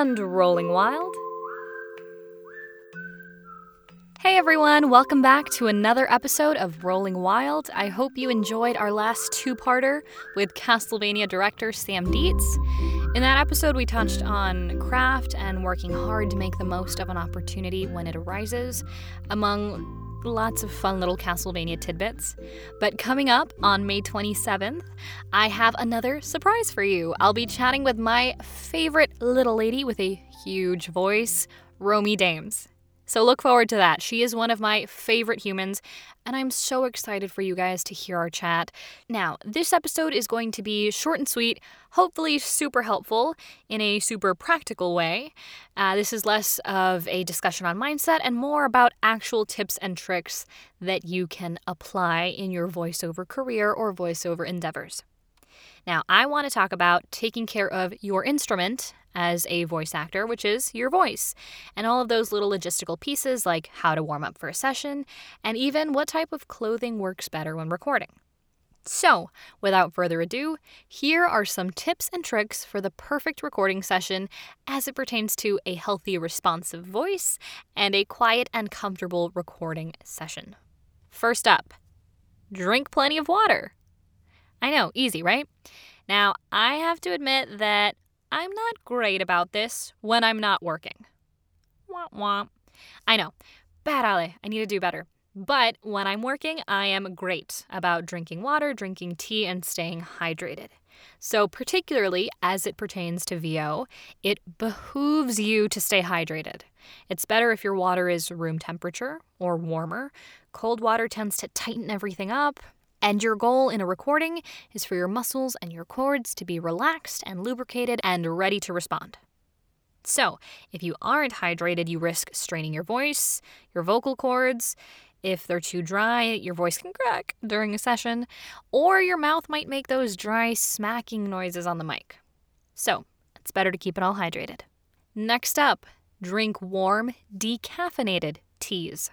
And rolling wild. Hey everyone, welcome back to another episode of Rolling Wild. I hope you enjoyed our last two parter with Castlevania director Sam Deats. In that episode, we touched on craft and working hard to make the most of an opportunity when it arises, among lots of fun little Castlevania tidbits. But coming up on May 27th, I have another surprise for you. I'll be chatting with my favorite little lady with a huge voice, Romi Dames. So look forward to that. She is one of my favorite humans, and I'm so excited for you guys to hear our chat. Now, this episode is going to be short and sweet, hopefully super helpful in a super practical way. Uh, this is less of a discussion on mindset and more about actual tips and tricks that you can apply in your voiceover career or voiceover endeavors. Now, I want to talk about taking care of your instrument as a voice actor, which is your voice, and all of those little logistical pieces like how to warm up for a session, and even what type of clothing works better when recording. So, without further ado, here are some tips and tricks for the perfect recording session as it pertains to a healthy, responsive voice and a quiet and comfortable recording session. First up, drink plenty of water. I know, easy, right? Now, I have to admit that I'm not great about this when I'm not working. Womp womp. I know. Bad Ale. I need to do better. But when I'm working, I am great about drinking water, drinking tea, and staying hydrated. So, particularly as it pertains to VO, it behooves you to stay hydrated. It's better if your water is room temperature or warmer. Cold water tends to tighten everything up, and your goal in a recording is for your muscles and your cords to be relaxed and lubricated and ready to respond. So, if you aren't hydrated, you risk straining your voice, your vocal cords. If they're too dry, your voice can crack during a session, or your mouth might make those dry, smacking noises on the mic. So, it's better to keep it all hydrated. Next up, drink warm, decaffeinated teas.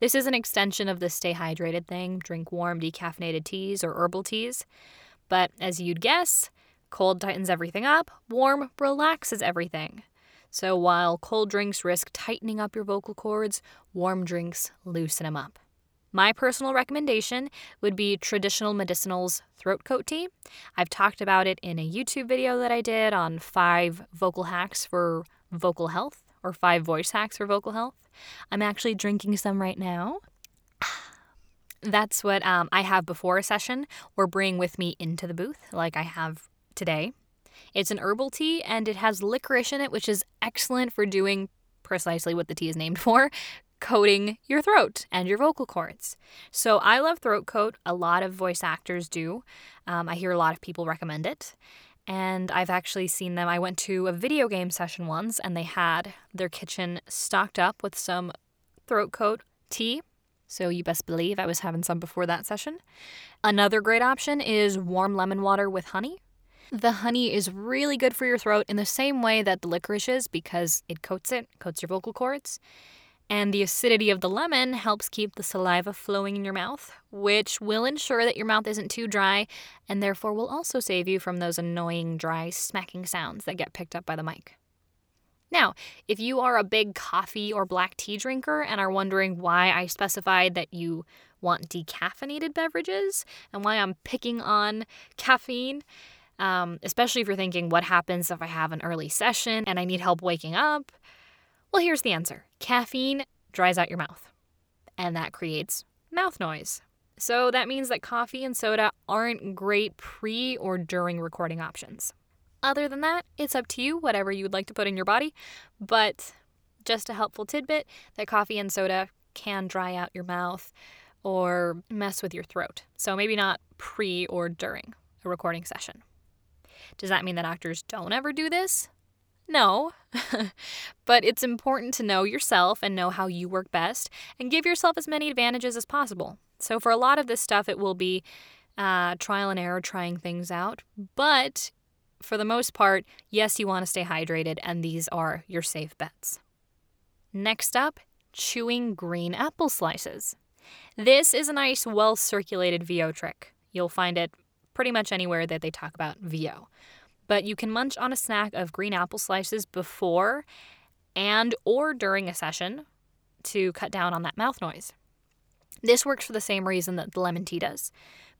This is an extension of the stay hydrated thing drink warm decaffeinated teas or herbal teas. But as you'd guess, cold tightens everything up, warm relaxes everything. So while cold drinks risk tightening up your vocal cords, warm drinks loosen them up. My personal recommendation would be Traditional Medicinal's throat coat tea. I've talked about it in a YouTube video that I did on five vocal hacks for vocal health or five voice hacks for vocal health. I'm actually drinking some right now. That's what um, I have before a session or bring with me into the booth, like I have today. It's an herbal tea and it has licorice in it, which is excellent for doing precisely what the tea is named for coating your throat and your vocal cords. So I love throat coat. A lot of voice actors do. Um, I hear a lot of people recommend it and I've actually seen them. I went to a video game session once and they had their kitchen stocked up with some throat coat tea. So you best believe I was having some before that session. Another great option is warm lemon water with honey. The honey is really good for your throat in the same way that the licorice is because it coats it, coats your vocal cords. And the acidity of the lemon helps keep the saliva flowing in your mouth, which will ensure that your mouth isn't too dry and therefore will also save you from those annoying dry smacking sounds that get picked up by the mic. Now, if you are a big coffee or black tea drinker and are wondering why I specified that you want decaffeinated beverages and why I'm picking on caffeine, um, especially if you're thinking, what happens if I have an early session and I need help waking up? Well, here's the answer caffeine dries out your mouth, and that creates mouth noise. So that means that coffee and soda aren't great pre or during recording options. Other than that, it's up to you, whatever you would like to put in your body. But just a helpful tidbit that coffee and soda can dry out your mouth or mess with your throat. So maybe not pre or during a recording session. Does that mean that actors don't ever do this? No. but it's important to know yourself and know how you work best and give yourself as many advantages as possible. So, for a lot of this stuff, it will be uh, trial and error, trying things out. But for the most part, yes, you want to stay hydrated, and these are your safe bets. Next up, chewing green apple slices. This is a nice, well circulated VO trick. You'll find it pretty much anywhere that they talk about VO. But you can munch on a snack of green apple slices before and or during a session to cut down on that mouth noise. This works for the same reason that the lemon tea does,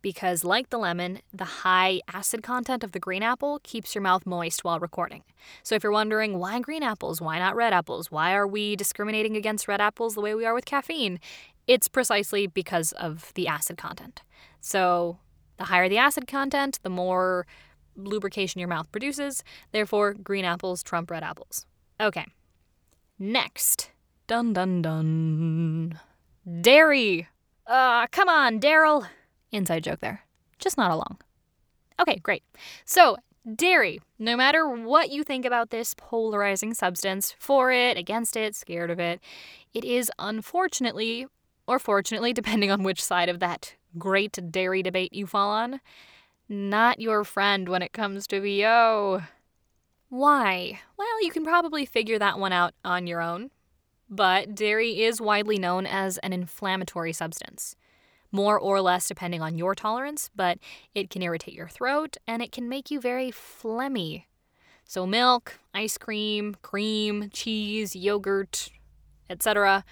because like the lemon, the high acid content of the green apple keeps your mouth moist while recording. So if you're wondering why green apples, why not red apples, why are we discriminating against red apples the way we are with caffeine, it's precisely because of the acid content. So the higher the acid content, the more lubrication your mouth produces. Therefore, green apples trump red apples. Okay. Next. Dun dun dun. Dairy. Uh, come on, Daryl. Inside joke there. Just not along. Okay, great. So, dairy. No matter what you think about this polarizing substance, for it, against it, scared of it, it is unfortunately, or fortunately, depending on which side of that great dairy debate you fall on, not your friend when it comes to VO. Why? Well, you can probably figure that one out on your own. But dairy is widely known as an inflammatory substance. More or less depending on your tolerance, but it can irritate your throat and it can make you very phlegmy. So, milk, ice cream, cream, cheese, yogurt, etc.,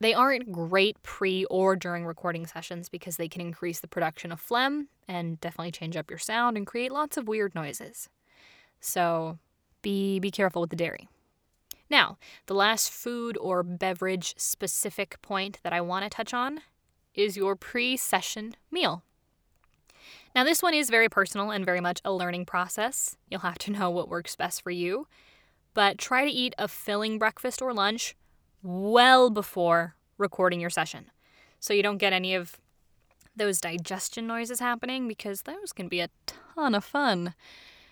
they aren't great pre or during recording sessions because they can increase the production of phlegm and definitely change up your sound and create lots of weird noises. So be be careful with the dairy. Now, the last food or beverage specific point that I want to touch on is your pre-session meal. Now, this one is very personal and very much a learning process. You'll have to know what works best for you, but try to eat a filling breakfast or lunch well before recording your session. So you don't get any of those digestion noises happening because those can be a ton of fun.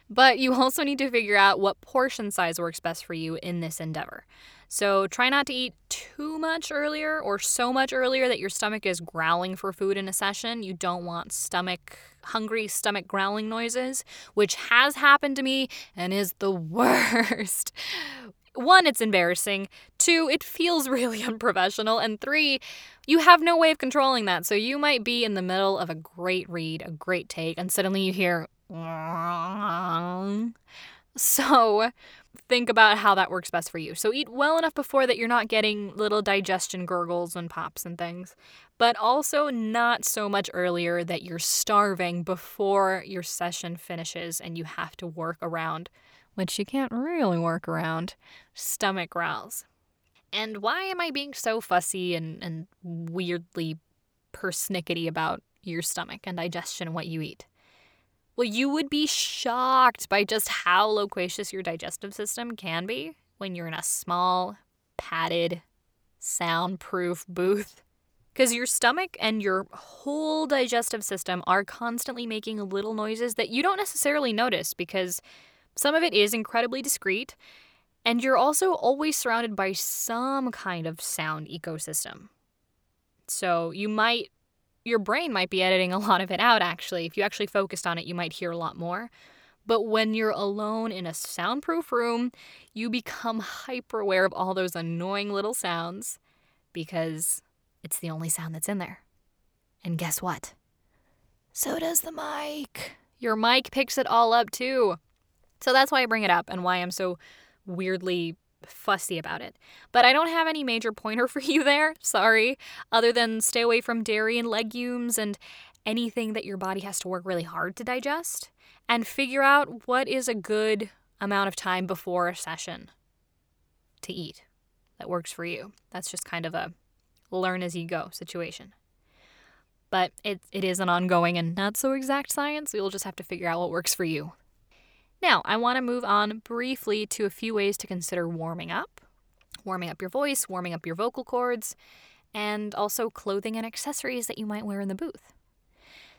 But you also need to figure out what portion size works best for you in this endeavor. So try not to eat too much earlier or so much earlier that your stomach is growling for food in a session. You don't want stomach hungry stomach growling noises, which has happened to me and is the worst one, it's embarrassing. Two, it feels really unprofessional. And three, you have no way of controlling that. So you might be in the middle of a great read, a great take, and suddenly you hear. So think about how that works best for you. So eat well enough before that you're not getting little digestion gurgles and pops and things, but also not so much earlier that you're starving before your session finishes and you have to work around which you can't really work around, stomach growls. And why am I being so fussy and, and weirdly persnickety about your stomach and digestion and what you eat? Well, you would be shocked by just how loquacious your digestive system can be when you're in a small, padded, soundproof booth. Because your stomach and your whole digestive system are constantly making little noises that you don't necessarily notice because some of it is incredibly discreet, and you're also always surrounded by some kind of sound ecosystem. So you might, your brain might be editing a lot of it out actually. If you actually focused on it, you might hear a lot more. But when you're alone in a soundproof room, you become hyper aware of all those annoying little sounds because it's the only sound that's in there. And guess what? So does the mic. Your mic picks it all up too. So that's why I bring it up and why I'm so weirdly fussy about it. But I don't have any major pointer for you there, sorry, other than stay away from dairy and legumes and anything that your body has to work really hard to digest and figure out what is a good amount of time before a session to eat that works for you. That's just kind of a learn as you go situation. But it, it is an ongoing and not so exact science. You'll just have to figure out what works for you. Now, I want to move on briefly to a few ways to consider warming up warming up your voice, warming up your vocal cords, and also clothing and accessories that you might wear in the booth.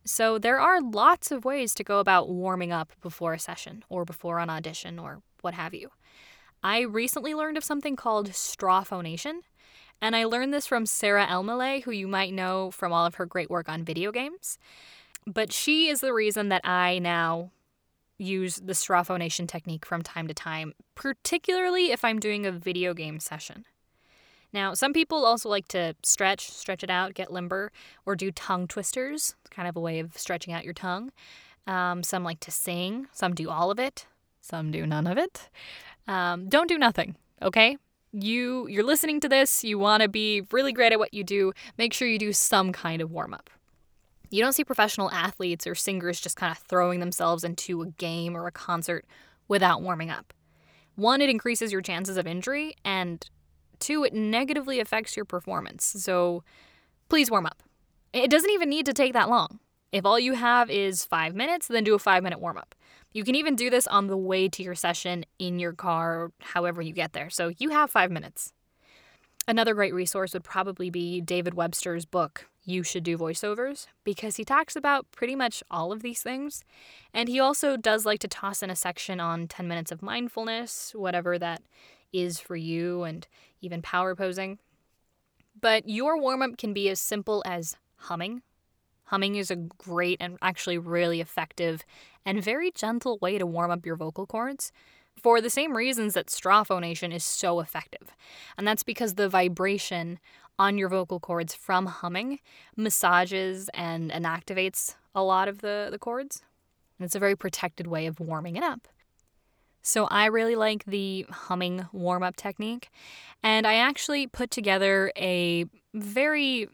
So, there are lots of ways to go about warming up before a session or before an audition or what have you. I recently learned of something called straw phonation, and I learned this from Sarah Elmaleh, who you might know from all of her great work on video games. But she is the reason that I now use the straw phonation technique from time to time, particularly if I'm doing a video game session. Now, some people also like to stretch, stretch it out, get limber, or do tongue twisters, it's kind of a way of stretching out your tongue. Um, some like to sing. Some do all of it. Some do none of it. Um, don't do nothing, okay? You you're listening to this. You want to be really great at what you do. Make sure you do some kind of warm up. You don't see professional athletes or singers just kind of throwing themselves into a game or a concert without warming up. One, it increases your chances of injury, and two, it negatively affects your performance. So please warm up. It doesn't even need to take that long. If all you have is five minutes, then do a five minute warm up. You can even do this on the way to your session in your car, however you get there. So you have five minutes. Another great resource would probably be David Webster's book, You Should Do Voiceovers, because he talks about pretty much all of these things. And he also does like to toss in a section on 10 minutes of mindfulness, whatever that is for you, and even power posing. But your warm up can be as simple as humming. Humming is a great and actually really effective and very gentle way to warm up your vocal cords for the same reasons that straw phonation is so effective. And that's because the vibration on your vocal cords from humming massages and, and activates a lot of the, the cords. And it's a very protected way of warming it up. So I really like the humming warm up technique. And I actually put together a very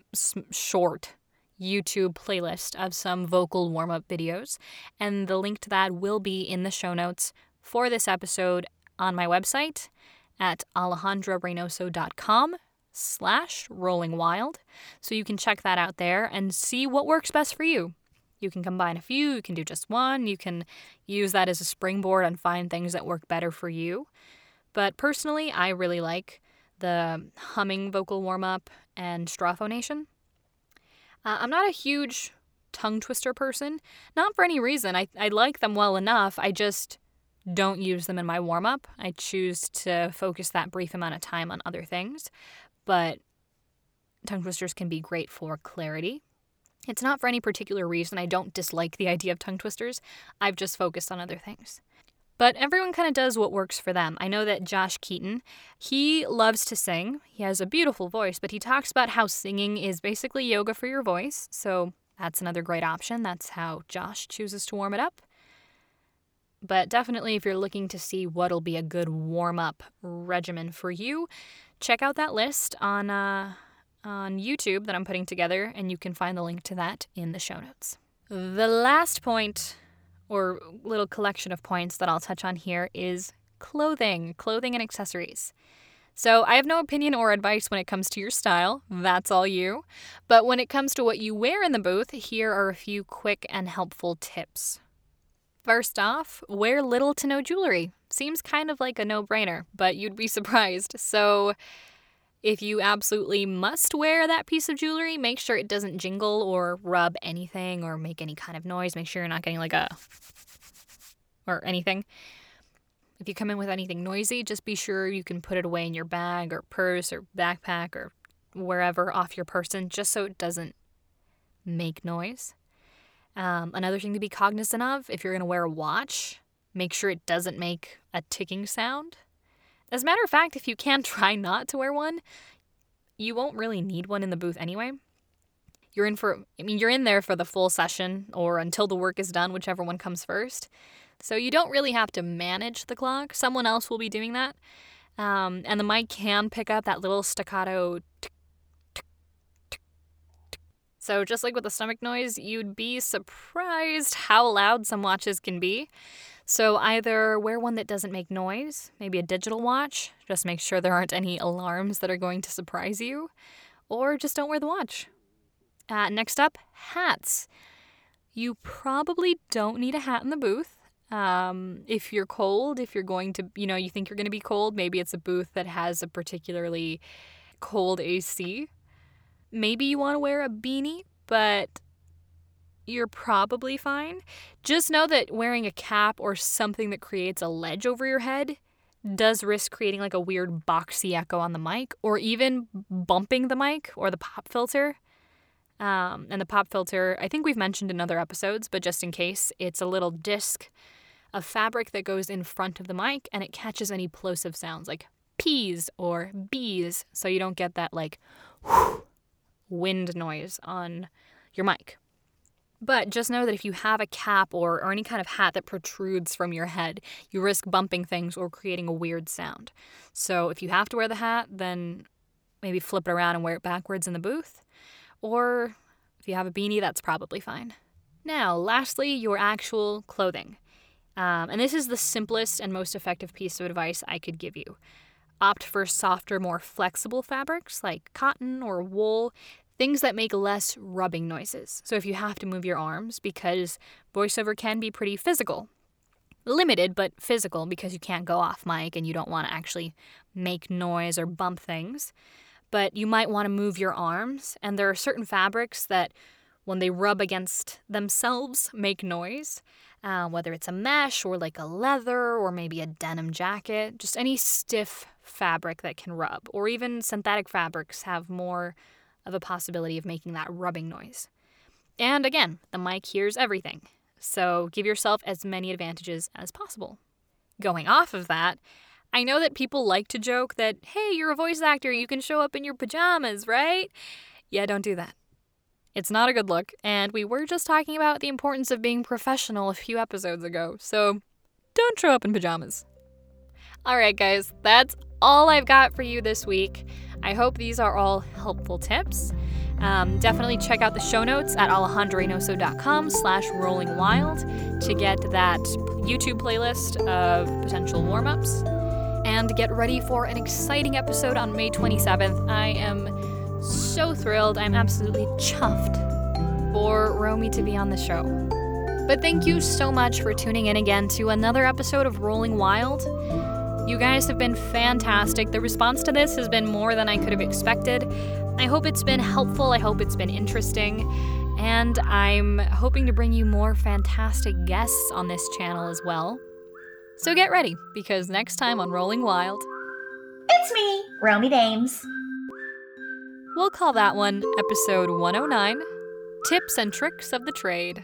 short YouTube playlist of some vocal warm up videos. And the link to that will be in the show notes for this episode on my website at alejandrareynoso.com slash rolling wild. So you can check that out there and see what works best for you. You can combine a few, you can do just one, you can use that as a springboard and find things that work better for you. But personally, I really like the humming vocal warm up and straw phonation. Uh, I'm not a huge tongue twister person, not for any reason. I, I like them well enough. I just don't use them in my warm up. I choose to focus that brief amount of time on other things. But tongue twisters can be great for clarity. It's not for any particular reason. I don't dislike the idea of tongue twisters. I've just focused on other things. But everyone kind of does what works for them. I know that Josh Keaton, he loves to sing. He has a beautiful voice, but he talks about how singing is basically yoga for your voice. So that's another great option. That's how Josh chooses to warm it up. But definitely, if you're looking to see what'll be a good warm up regimen for you, check out that list on, uh, on YouTube that I'm putting together, and you can find the link to that in the show notes. The last point or little collection of points that I'll touch on here is clothing, clothing and accessories. So, I have no opinion or advice when it comes to your style. That's all you. But when it comes to what you wear in the booth, here are a few quick and helpful tips. First off, wear little to no jewelry. Seems kind of like a no brainer, but you'd be surprised. So, if you absolutely must wear that piece of jewelry, make sure it doesn't jingle or rub anything or make any kind of noise. Make sure you're not getting like a or anything. If you come in with anything noisy, just be sure you can put it away in your bag or purse or backpack or wherever off your person just so it doesn't make noise. Um, another thing to be cognizant of if you're going to wear a watch, make sure it doesn't make a ticking sound. As a matter of fact, if you can try not to wear one, you won't really need one in the booth anyway. You're in for, I mean, you're in there for the full session or until the work is done, whichever one comes first. So you don't really have to manage the clock. Someone else will be doing that. Um, and the mic can pick up that little staccato. So just like with the stomach noise, you'd be surprised how loud some watches can be. So either wear one that doesn't make noise, maybe a digital watch, just make sure there aren't any alarms that are going to surprise you, or just don't wear the watch. Uh, next up, hats. You probably don't need a hat in the booth. Um, if you're cold, if you're going to, you know, you think you're going to be cold, maybe it's a booth that has a particularly cold AC. Maybe you want to wear a beanie, but you're probably fine. Just know that wearing a cap or something that creates a ledge over your head does risk creating like a weird boxy echo on the mic or even bumping the mic or the pop filter. Um, and the pop filter, I think we've mentioned in other episodes, but just in case, it's a little disc of fabric that goes in front of the mic and it catches any plosive sounds like peas or bees so you don't get that like wind noise on your mic. But just know that if you have a cap or, or any kind of hat that protrudes from your head, you risk bumping things or creating a weird sound. So if you have to wear the hat, then maybe flip it around and wear it backwards in the booth. Or if you have a beanie, that's probably fine. Now, lastly, your actual clothing. Um, and this is the simplest and most effective piece of advice I could give you. Opt for softer, more flexible fabrics like cotton or wool, things that make less rubbing noises. So if you have to move your arms, because voiceover can be pretty physical, limited but physical because you can't go off mic and you don't want to actually make noise or bump things. But you might want to move your arms, and there are certain fabrics that, when they rub against themselves, make noise. Uh, whether it's a mesh or like a leather or maybe a denim jacket, just any stiff fabric that can rub, or even synthetic fabrics have more of a possibility of making that rubbing noise. And again, the mic hears everything, so give yourself as many advantages as possible. Going off of that, I know that people like to joke that, hey, you're a voice actor, you can show up in your pajamas, right? Yeah, don't do that. It's not a good look, and we were just talking about the importance of being professional a few episodes ago, so don't show up in pajamas. All right, guys, that's all I've got for you this week. I hope these are all helpful tips. Um, definitely check out the show notes at alejandrareynoso.com slash rollingwild to get that YouTube playlist of potential warm-ups. And get ready for an exciting episode on May 27th. I am so thrilled. I'm absolutely chuffed for Romi to be on the show. But thank you so much for tuning in again to another episode of Rolling Wild. You guys have been fantastic. The response to this has been more than I could have expected. I hope it's been helpful. I hope it's been interesting. And I'm hoping to bring you more fantastic guests on this channel as well. So get ready, because next time on Rolling Wild, it's me, Romi Dames. We'll call that one episode 109 Tips and Tricks of the Trade.